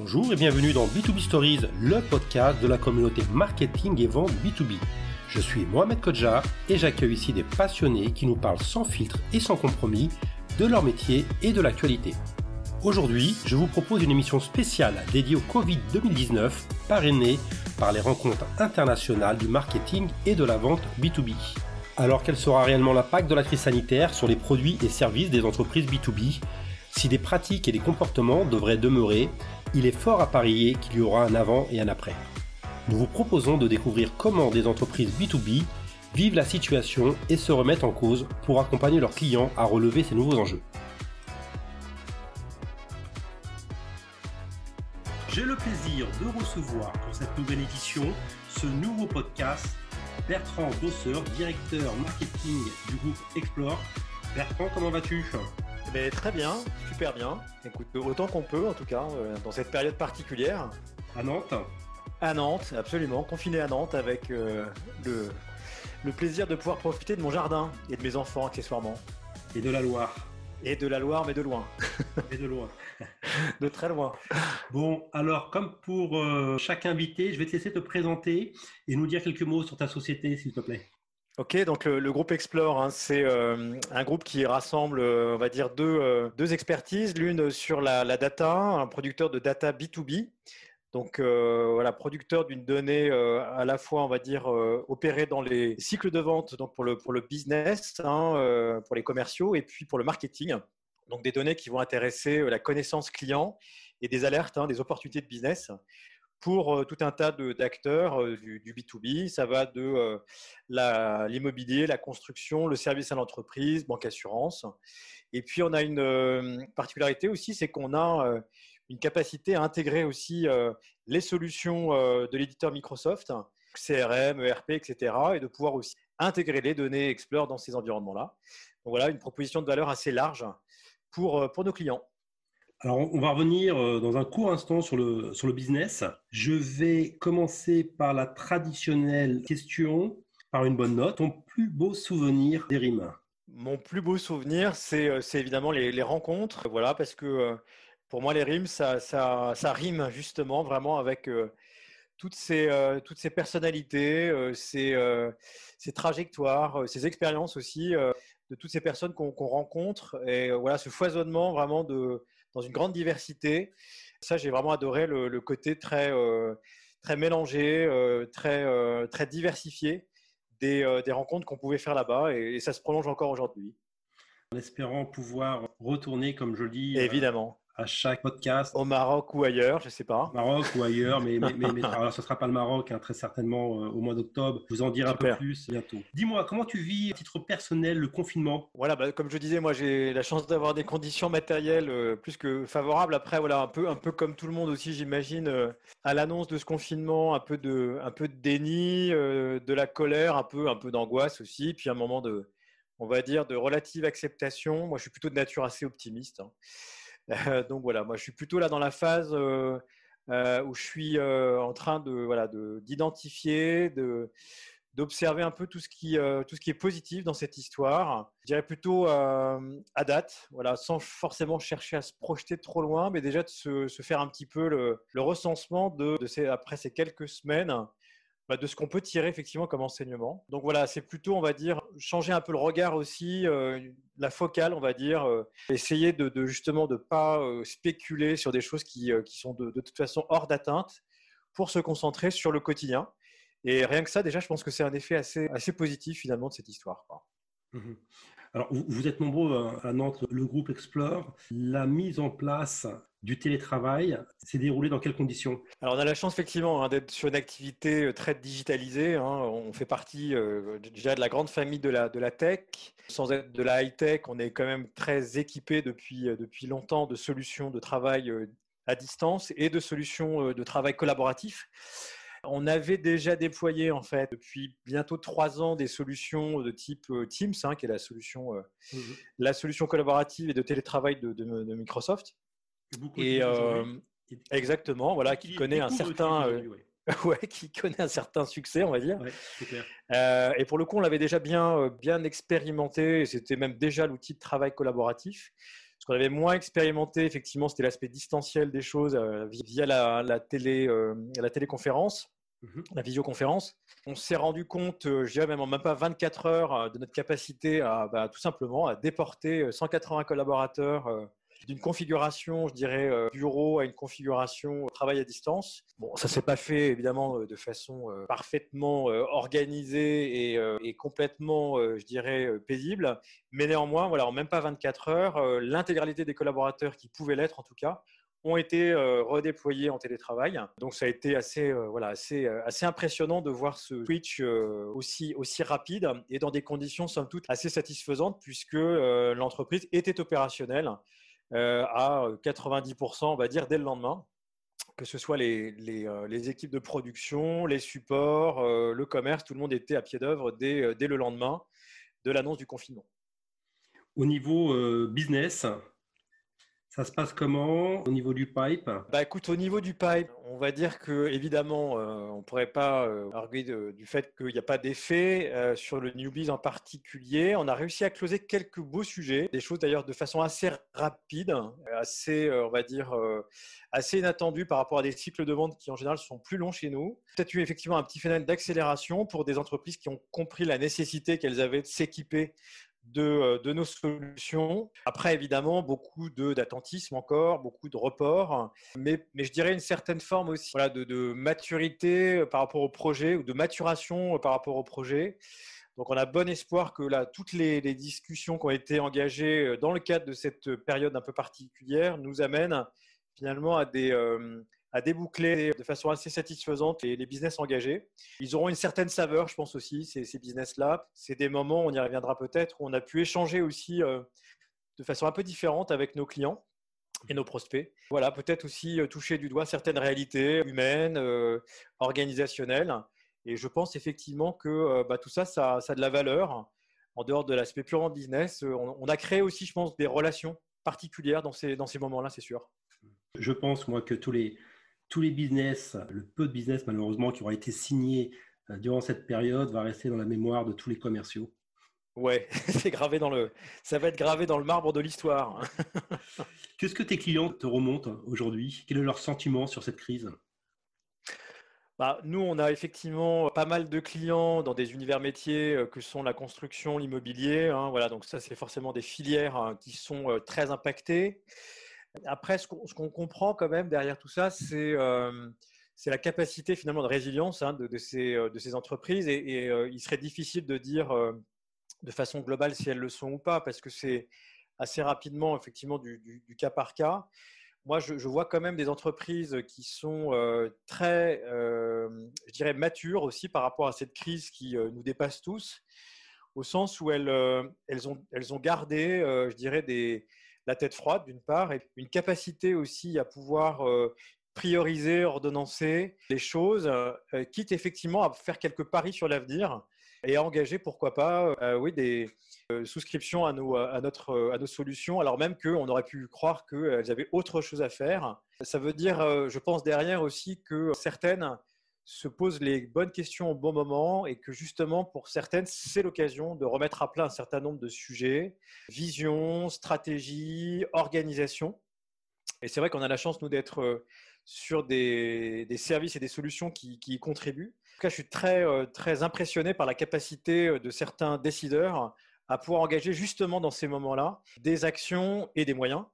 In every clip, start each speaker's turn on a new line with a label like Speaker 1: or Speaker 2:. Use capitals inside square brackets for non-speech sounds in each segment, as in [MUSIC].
Speaker 1: Bonjour et bienvenue dans B2B Stories, le podcast de la communauté marketing et vente B2B. Je suis Mohamed Kodja et j'accueille ici des passionnés qui nous parlent sans filtre et sans compromis de leur métier et de l'actualité. Aujourd'hui, je vous propose une émission spéciale dédiée au Covid 2019, parrainée par les rencontres internationales du marketing et de la vente B2B. Alors quel sera réellement l'impact de la crise sanitaire sur les produits et services des entreprises B2B Si des pratiques et des comportements devraient demeurer, il est fort à parier qu'il y aura un avant et un après. Nous vous proposons de découvrir comment des entreprises B2B vivent la situation et se remettent en cause pour accompagner leurs clients à relever ces nouveaux enjeux. J'ai le plaisir de recevoir pour cette nouvelle édition ce nouveau podcast Bertrand Dosseur, directeur marketing du groupe Explore. Bertrand, comment vas-tu?
Speaker 2: Eh Très bien, super bien. Écoute, autant qu'on peut en tout cas, euh, dans cette période particulière.
Speaker 1: À Nantes
Speaker 2: à Nantes, absolument, confiné à Nantes avec euh, le, le plaisir de pouvoir profiter de mon jardin et de mes enfants accessoirement.
Speaker 1: Et de la Loire.
Speaker 2: Et de la Loire, mais de loin.
Speaker 1: et de loin. [LAUGHS]
Speaker 2: de très loin.
Speaker 1: Bon, alors comme pour euh, chaque invité, je vais te laisser te présenter et nous dire quelques mots sur ta société, s'il te plaît.
Speaker 2: Ok, donc le, groupe Explore, hein, c'est euh, un groupe qui rassemble, on va dire, deux, deux expertises. L'une sur la, data, un producteur de data B2B, donc euh, voilà, producteur d'une donnée euh, à la fois, on va dire, euh, opérée dans les cycles de vente, donc pour le, pour le business, hein, pour les commerciaux, et puis pour le marketing. Donc des données qui vont intéresser la connaissance client et des alertes, hein, des opportunités de business pour tout un tas d'acteurs du, du, B2B. Ça va de l'immobilier, la, construction, le service à l'entreprise, banque assurance. Et puis on a une particularité aussi, c'est qu'on a une capacité à intégrer aussi euh, les solutions euh, de l'éditeur Microsoft, CRM, ERP, etc., et de pouvoir aussi intégrer les données Explore dans ces environnements-là. Donc voilà, une proposition de valeur assez large pour, euh, pour nos clients.
Speaker 1: Alors, on va revenir dans un court instant sur le, sur le business. Je vais commencer par la traditionnelle question, par une bonne note. Ton plus beau souvenir des rimes
Speaker 2: Mon plus beau souvenir, c'est évidemment les, rencontres. Voilà, parce que pour moi, les rimes, ça, ça, ça rime justement vraiment avec euh, toutes, ces, euh, toutes ces personnalités, euh, ces, ces, trajectoires, ces expériences aussi de toutes ces personnes qu'on rencontre. Et voilà, ce foisonnement vraiment de, dans une grande diversité. Ça, j'ai vraiment adoré le, côté très, très mélangé, très, très diversifié des, des rencontres qu'on pouvait faire là-bas. Et, et, ça se prolonge encore aujourd'hui.
Speaker 1: En espérant pouvoir retourner, comme je le dis,
Speaker 2: évidemment
Speaker 1: à chaque podcast.
Speaker 2: Au Maroc ou ailleurs, je ne sais pas.
Speaker 1: Au Maroc ou ailleurs, mais, mais, mais, [LAUGHS] alors ce ne sera pas le Maroc, hein, très certainement euh, au mois d'octobre. Je vous en dirai un peu plus bientôt. Dis-moi, comment tu vis à titre personnel le confinement?
Speaker 2: Voilà, bah, comme je disais, moi j'ai la chance d'avoir des conditions matérielles euh, plus que favorables. Après, voilà, un peu, un peu comme tout le monde aussi, j'imagine, euh, à l'annonce de ce confinement, un peu de, un peu de déni, de la colère, un peu, un peu d'angoisse aussi, puis un moment de, on va dire, de relative acceptation. Moi, je suis plutôt de nature assez optimiste. Hein. Euh, donc voilà, moi je suis plutôt là dans la phase euh, euh, où je suis en train de voilà d'identifier, de, d'observer un peu tout ce qui tout ce qui est positif dans cette histoire. Je dirais plutôt à date, voilà, sans forcément chercher à se projeter trop loin, mais déjà de se, faire un petit peu le, le recensement de, de ces, après ces quelques semaines bah, de ce qu'on peut tirer effectivement comme enseignement. Donc voilà, c'est plutôt, on va dire, changer un peu le regard aussi, euh, la focale, on va dire, euh, essayer de, justement de pas euh, spéculer sur des choses qui, sont de, toute façon hors d'atteinte pour se concentrer sur le quotidien. Et rien que ça, déjà, je pense que c'est un effet assez, assez positif finalement de cette histoire.
Speaker 1: Mmh Alors, vous êtes nombreux à Nantes, le groupe Explore. La mise en place du télétravail s'est déroulé dans quelles conditions?
Speaker 2: Alors on a la chance effectivement hein, d'être sur une activité euh, très digitalisée. Hein. On fait partie euh, déjà de la grande famille de la, de la tech. Sans être de la high-tech, on est quand même très équipé depuis, euh, depuis longtemps de solutions de travail à distance et de solutions de travail collaboratif. On avait déjà déployé en fait depuis bientôt trois ans des solutions de type Teams, hein, qui est la solution, mmh la solution collaborative et de télétravail de, de Microsoft et euh, exactement, voilà, qui connaît un certain, euh, [LAUGHS] ouais. qui connaît un certain succès, on va dire. Euh, et pour le coup, on l'avait déjà bien, bien expérimenté. C'était même déjà l'outil de travail collaboratif. Ce qu'on avait moins expérimenté, effectivement, c'était l'aspect distanciel des choses via la, télé, la téléconférence. Mhm. la visioconférence. On s'est rendu compte, je dirais même en même pas 24 heures, de notre capacité à bah, tout simplement à déporter 180 collaborateurs d'une configuration, je dirais, euh, bureau à une configuration travail à distance. Bon, ça s'est pas fait évidemment euh, de façon euh, parfaitement organisée et, complètement, je dirais, paisible, mais néanmoins, voilà, en même pas 24 heures, l'intégralité des collaborateurs qui pouvaient l'être, en tout cas, ont été redéployés en télétravail. Donc ça a été assez, voilà, assez, assez impressionnant de voir ce switch aussi, aussi rapide et dans des conditions somme toute assez satisfaisantes puisque l'entreprise était opérationnelle euh, à 90%, on va dire, dès le lendemain que ce soit les, les, euh, équipes de production, les supports, euh, le commerce, tout le monde était à pied d'œuvre dès, dès, le lendemain de l'annonce du confinement.
Speaker 1: Au niveau business, ça se passe comment au niveau du pipe?
Speaker 2: Bah écoute, au niveau du pipe, on va dire que évidemment, euh, on ne pourrait pas euh, arguer du fait qu'il n'y a pas d'effet euh, sur le newbies en particulier. On a réussi à closer quelques beaux sujets, des choses d'ailleurs de façon assez rapide, assez, on va dire, assez inattendues par rapport à des cycles de vente qui en général sont plus longs chez nous. Peut-être eu effectivement un petit phénomène d'accélération pour des entreprises qui ont compris la nécessité qu'elles avaient de s'équiper euh, de, nos solutions. Après, évidemment, beaucoup d'attentisme encore, beaucoup de reports, mais, mais, je dirais une certaine forme aussi voilà, de, maturité par rapport au projet ou de maturation par rapport au projet. Donc, on a bon espoir que là, toutes les, discussions qui ont été engagées dans le cadre de cette période un peu particulière nous amènent finalement à des, euh, à déboucler de façon assez satisfaisante les, les, business engagés. Ils auront une certaine saveur, je pense aussi, ces, business-là. C'est des moments, on y reviendra peut-être, où on a pu échanger aussi euh, de façon un peu différente avec nos clients et nos prospects. Voilà, peut-être aussi euh, toucher du doigt certaines réalités humaines, euh, organisationnelles. Et je pense effectivement que bah, tout ça, ça, a de la valeur. En dehors de l'aspect purement business, on, a créé aussi, je pense, des relations particulières dans ces moments-là, c'est sûr.
Speaker 1: Je pense, moi, que tous les, tous les business, le peu de business malheureusement qui aura été signé euh, durant cette période va rester dans la mémoire de tous les commerciaux.
Speaker 2: Ouais, [LAUGHS] c'est gravé dans le, ça va être gravé dans le marbre de l'histoire. [LAUGHS]
Speaker 1: Qu'est-ce que tes clients te remontent aujourd'hui? Quel est leur sentiment sur cette crise?
Speaker 2: Bah, nous, on a effectivement pas mal de clients dans des univers métiers euh, que sont la construction, l'immobilier. Hein, voilà, donc ça, c'est forcément des filières hein, qui sont euh, très impactées. Après, ce qu'on comprend quand même derrière tout ça, c'est euh, la capacité finalement de résilience hein, de, ces, euh, de, ces, entreprises. Et, euh, il serait difficile de dire de façon globale si elles le sont ou pas, parce que c'est assez rapidement effectivement du, cas par cas. Moi, je, vois quand même des entreprises qui sont très, je dirais, matures aussi par rapport à cette crise qui nous dépasse tous, au sens où elles ont gardé, je dirais, des, la tête froide d'une part, et une capacité aussi à pouvoir euh, prioriser, ordonnancer les choses, euh, quitte effectivement à faire quelques paris sur l'avenir et à engager, pourquoi pas, euh, oui, des souscriptions à nos, à, notre, à nos solutions, alors même qu'on aurait pu croire qu'elles avaient autre chose à faire. Ça veut dire, je pense derrière aussi que certaines se posent les bonnes questions au bon moment et que justement pour certaines, c'est l'occasion de remettre à plat un certain nombre de sujets, vision, stratégie, organisation. Et c'est vrai qu'on a la chance, nous, d'être euh, sur des, services et des solutions qui, y contribuent. En tout cas, je suis très, euh, très impressionné par la capacité euh, de certains décideurs à pouvoir engager justement dans ces moments-là des actions et des moyens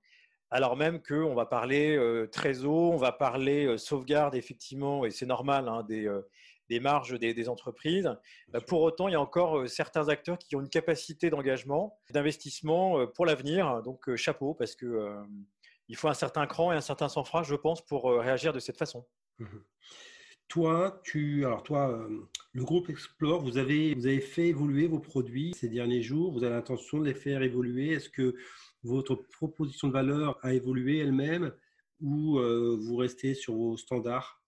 Speaker 2: alors même qu'on va parler euh, trésor, on va parler euh, sauvegarde, effectivement, et c'est normal, hein, des, euh, des, marges des, entreprises. pour autant, il y a encore certains acteurs qui ont une capacité d'engagement, d'investissement pour l'avenir. Donc, chapeau, parce que il faut un certain cran et un certain sang-froid, je pense, pour réagir de cette façon. Mmh
Speaker 1: toi, tu, alors toi, le groupe Explore, vous avez, vous avez fait évoluer vos produits ces derniers jours. Vous avez l'intention de les faire évoluer. Est-ce que votre proposition de valeur a évolué elle-même ou euh, vous restez sur vos standards?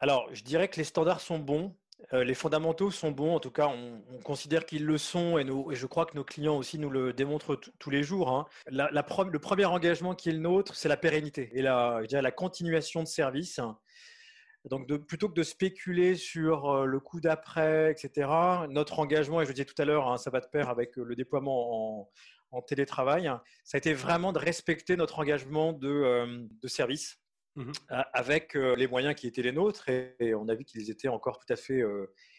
Speaker 2: Alors, je dirais que les standards sont bons. Euh, les fondamentaux sont bons, en tout cas, on, considère qu'ils le sont et, je crois que nos clients aussi nous le démontrent tous les jours. Hein. Le premier engagement qui est le nôtre, c'est la pérennité et la, la continuation de service. Donc, de, plutôt que de spéculer sur euh, le coup d'après, etc., notre engagement, et je le disais tout à l'heure, hein, ça va de pair avec le déploiement en, en télétravail, ça a été vraiment de respecter notre engagement de, de service. Mmh avec les moyens qui étaient les nôtres et, on a vu qu'ils étaient encore tout à fait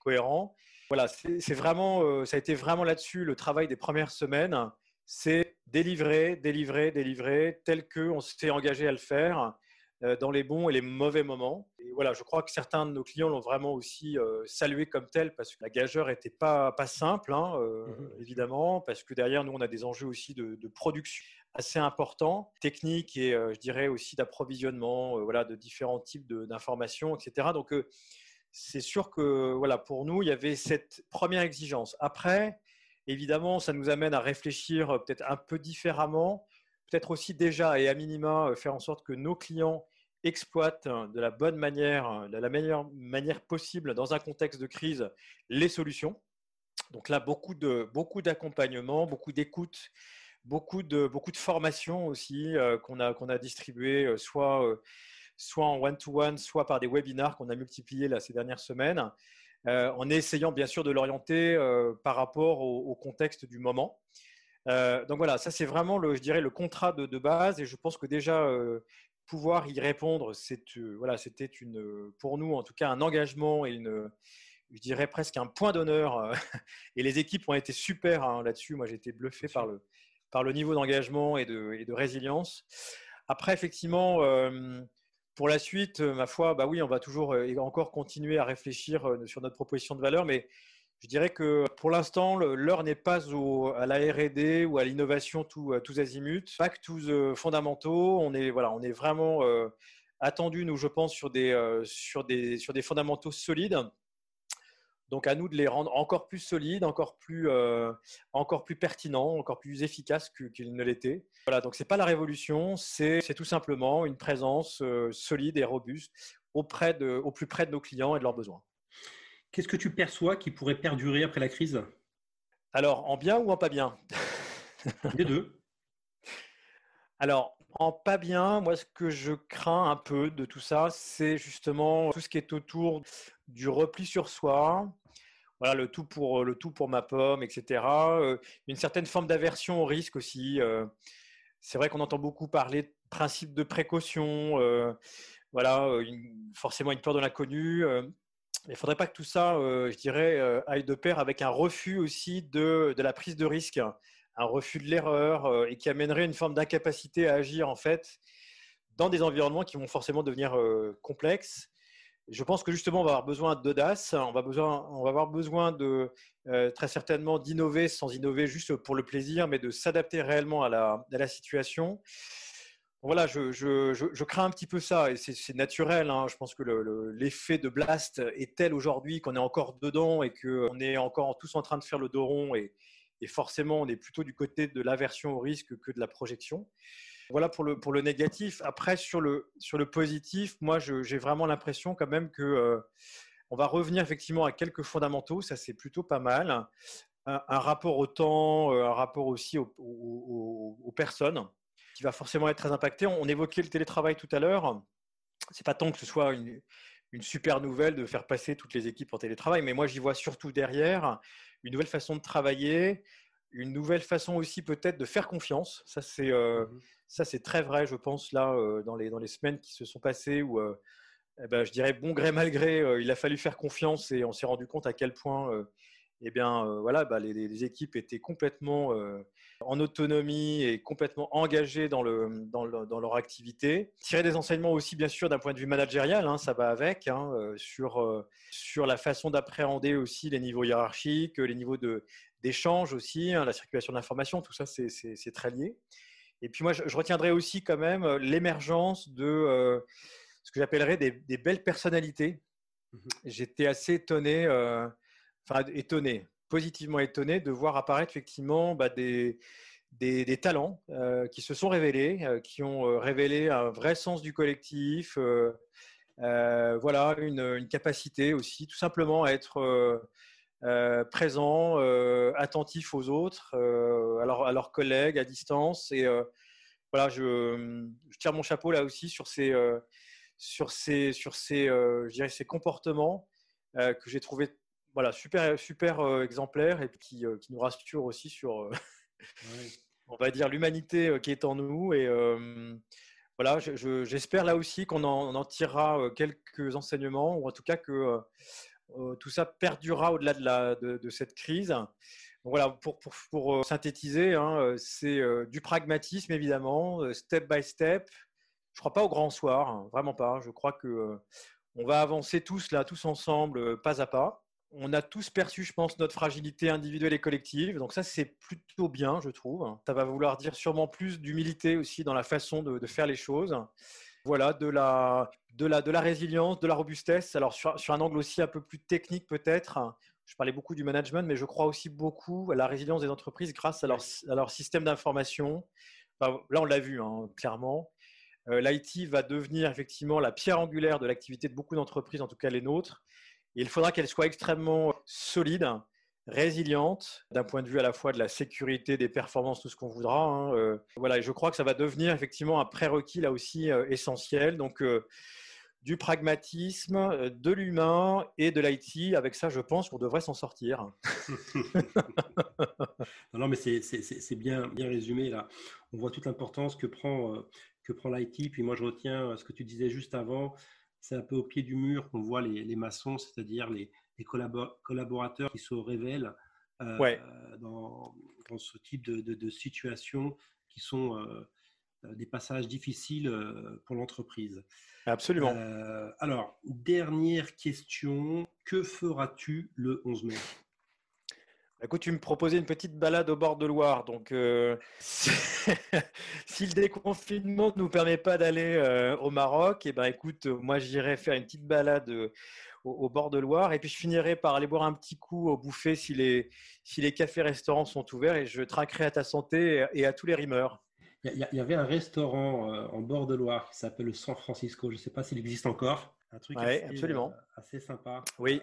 Speaker 2: cohérents. Voilà, c'est vraiment, ça a été vraiment là-dessus le travail des premières semaines, c'est délivrer, délivrer, délivrer tel qu'on s'était engagé à le faire dans les bons et les mauvais moments. Et voilà, je crois que certains de nos clients l'ont vraiment aussi salué comme tel parce que la gageure n'était pas, pas simple, hein, mmh évidemment, parce que derrière nous, on a des enjeux aussi de, de production assez important, technique et euh, je dirais aussi d'approvisionnement, euh, voilà, de différents types d'informations, etc. Donc euh, c'est sûr que voilà, pour nous, il y avait cette première exigence. Après, évidemment, ça nous amène à réfléchir peut-être un peu différemment, peut-être aussi déjà et à minima faire en sorte que nos clients exploitent de la bonne manière, de la meilleure manière possible dans un contexte de crise les solutions. Donc là, beaucoup de beaucoup d'accompagnement, beaucoup d'écoute beaucoup de, beaucoup de formations aussi euh, qu'on a, qu'on a distribuées, euh, soit, euh, soit en one-to-one, soit par des webinars qu'on a multipliés là, ces dernières semaines, en essayant bien sûr de l'orienter par rapport au, contexte du moment. Donc voilà, ça c'est vraiment, le, je dirais, le contrat de, de, base et je pense que déjà pouvoir y répondre, c'est, voilà, c'était une, pour nous en tout cas un engagement et une, je dirais presque un point d'honneur. [LAUGHS] Et les équipes ont été super hein, là-dessus. Moi, j'ai été bluffé par le, par le niveau d'engagement et de, résilience. Après, effectivement, euh, pour la suite, ma foi, bah oui, on va toujours euh, et encore continuer à réfléchir euh, sur notre proposition de valeur, mais je dirais que pour l'instant, l'heure n'est pas à la R&D ou à l'innovation tous azimuts, pas que tous fondamentaux. On est voilà, on est vraiment attendu, nous, je pense, sur des des fondamentaux solides donc à nous de les rendre encore plus solides, encore plus, euh, encore plus pertinents, encore plus efficaces qu'ils ne l'étaient. Voilà, donc c'est pas la révolution, c'est tout simplement une présence euh, solide et robuste au plus près de nos clients et de leurs besoins.
Speaker 1: Qu'est-ce que tu perçois qui pourrait perdurer après la crise?
Speaker 2: Alors, en bien ou en pas bien? [LAUGHS]
Speaker 1: Les deux.
Speaker 2: Alors, en pas bien, moi, ce que je crains un peu de tout ça, c'est justement tout ce qui est autour du repli sur soi, voilà, le tout pour le tout pour ma pomme, etc. Euh, une certaine forme d'aversion au risque aussi. Euh, c'est vrai qu'on entend beaucoup parler de principe de précaution, euh, voilà, forcément une peur de l'inconnu. Il ne faudrait pas que tout ça, je dirais, aille de pair avec un refus aussi de, de la prise de risque, un refus de l'erreur et qui amènerait une forme d'incapacité à agir en fait dans des environnements qui vont forcément devenir complexes je pense que justement, on va avoir besoin d'audace, on va, on va avoir besoin de euh, très certainement d'innover sans innover juste pour le plaisir, mais de s'adapter réellement à la, à la situation. Voilà, je, crains un petit peu ça et c'est naturel. Hein. Je pense que l'effet de blast est tel aujourd'hui qu'on est encore dedans et qu'on est encore tous en train de faire le dos rond et, et forcément on est plutôt du côté de l'aversion au risque que de la projection. Voilà pour le, pour le négatif. Après, sur le, sur le positif, moi, j'ai vraiment l'impression quand même que euh, on va revenir effectivement à quelques fondamentaux. Ça, c'est plutôt pas mal. Un, rapport au temps, euh, un rapport aussi aux, personnes, qui va forcément être très impacté. On, évoquait le télétravail tout à l'heure. C'est pas tant que ce soit une, une super nouvelle de faire passer toutes les équipes en télétravail, mais moi, j'y vois surtout derrière une nouvelle façon de travailler, une nouvelle façon aussi peut-être de faire confiance. Ça, c'est euh, mmh ça, c'est très vrai, je pense, là, euh, dans, les, dans les semaines qui se sont passées où, euh, eh ben, je dirais, bon gré, mal gré, il a fallu faire confiance et on s'est rendu compte à quel point eh bien, voilà, bah, les, équipes étaient complètement en autonomie et complètement engagées dans, le, dans, leur activité. Tirer des enseignements aussi, bien sûr, d'un point de vue managérial, hein, ça va avec, hein, sur, sur la façon d'appréhender aussi les niveaux hiérarchiques, les niveaux d'échange aussi, hein, la circulation d'informations, tout ça, c'est très lié. Et puis moi, je, retiendrai aussi quand même euh, l'émergence de euh, ce que j'appellerais des, belles personnalités. Mhm. J'étais assez étonné, euh, étonné, positivement étonné de voir apparaître effectivement bah, des, des, talents qui se sont révélés, qui ont révélé un vrai sens du collectif, voilà, une, capacité aussi tout simplement à être euh, présent, euh, attentif aux autres, euh, à, leurs collègues à distance. Et voilà, je, tire mon chapeau là aussi sur ces, sur ces, sur ces, je dirais ces comportements que j'ai trouvé voilà, super, super exemplaires et qui, qui nous rassurent aussi sur. [LAUGHS] on va dire, l'humanité qui est en nous. Et voilà, j'espère là aussi qu'on en, tirera quelques enseignements, ou en tout cas que tout ça perdurera au-delà de, cette crise. voilà, pour, synthétiser, hein, c'est du pragmatisme évidemment, step by step. Je ne crois pas au grand soir, hein, vraiment pas. Je crois que on va avancer tous là, tous ensemble, pas à pas on a tous perçu, je pense, notre fragilité individuelle et collective. Donc ça, c'est plutôt bien, je trouve. Ça va vouloir dire sûrement plus d'humilité aussi dans la façon de, faire les choses. Voilà, de la, de, la, de la résilience, de la robustesse. Alors sur, un angle aussi un peu plus technique peut-être. Je parlais beaucoup du management, mais je crois aussi beaucoup à la résilience des entreprises grâce à leur, à système d'information. là, on l'a vu, hein, clairement. Euh, L'IT va devenir effectivement la pierre angulaire de l'activité de beaucoup d'entreprises, en tout cas les nôtres il faudra qu'elle soit extrêmement solide, résiliente, d'un point de vue à la fois de la sécurité, des performances, tout ce qu'on voudra. Hein, euh, voilà, je crois que ça va devenir effectivement un prérequis là aussi euh, essentiel. Donc, euh, du pragmatisme, de l'humain et de l'IT. Avec ça, je pense qu'on devrait s'en sortir. [LAUGHS]
Speaker 1: non, mais c'est bien, bien résumé là. On voit toute l'importance que prend, que prend l'IT. Puis moi, je retiens ce que tu disais juste avant c'est un peu au pied du mur qu'on voit les, maçons, c'est-à-dire les, collaborateurs qui se révèlent euh, dans, ce type de, situation qui sont euh, des passages difficiles euh, pour l'entreprise.
Speaker 2: Absolument.
Speaker 1: alors, dernière question, que feras-tu le 11 mai?
Speaker 2: Écoute, tu me proposais une petite balade au bord de Loire. Donc, euh, [LAUGHS] si, le déconfinement ne nous permet pas d'aller euh, au Maroc, eh ben, écoute, moi, j'irai faire une petite balade euh, au, bord de Loire. Et puis, je finirai par aller boire un petit coup au buffet si les, si les cafés-restaurants sont ouverts. Et je traquerai à ta santé et, à tous les rimeurs.
Speaker 1: Il y, avait un restaurant en bord de Loire qui s'appelle le San Francisco. Je ne sais pas s'il existe encore.
Speaker 2: Un truc assez, absolument.
Speaker 1: assez sympa.
Speaker 2: Oui,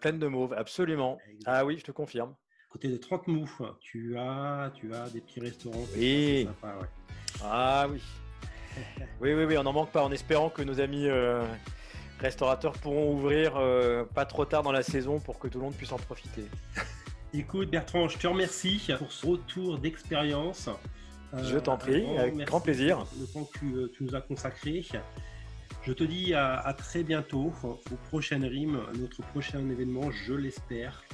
Speaker 2: pleine de mauve, absolument. Ah oui, je te confirme.
Speaker 1: Côté de 30 mous, tu as, tu as des petits restaurants.
Speaker 2: Oui. Ah oui. [LAUGHS] oui, oui, oui, on n'en manque pas en espérant que nos amis euh, restaurateurs pourront ouvrir euh, pas trop tard dans la saison pour que tout le monde puisse en profiter. [LAUGHS]
Speaker 1: Écoute Bertrand, je te remercie pour ce retour d'expérience.
Speaker 2: je t'en prie, euh, avec grand plaisir.
Speaker 1: Le temps que tu nous as consacré. Je te dis à, très bientôt aux prochaines rimes, notre prochain événement, je l'espère.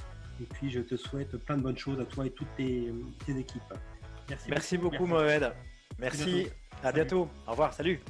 Speaker 1: Et puis je te souhaite plein de bonnes choses à toi et toutes tes, équipes.
Speaker 2: Merci, Merci beaucoup, Mohamed. Merci. À bientôt. Au revoir. Salut.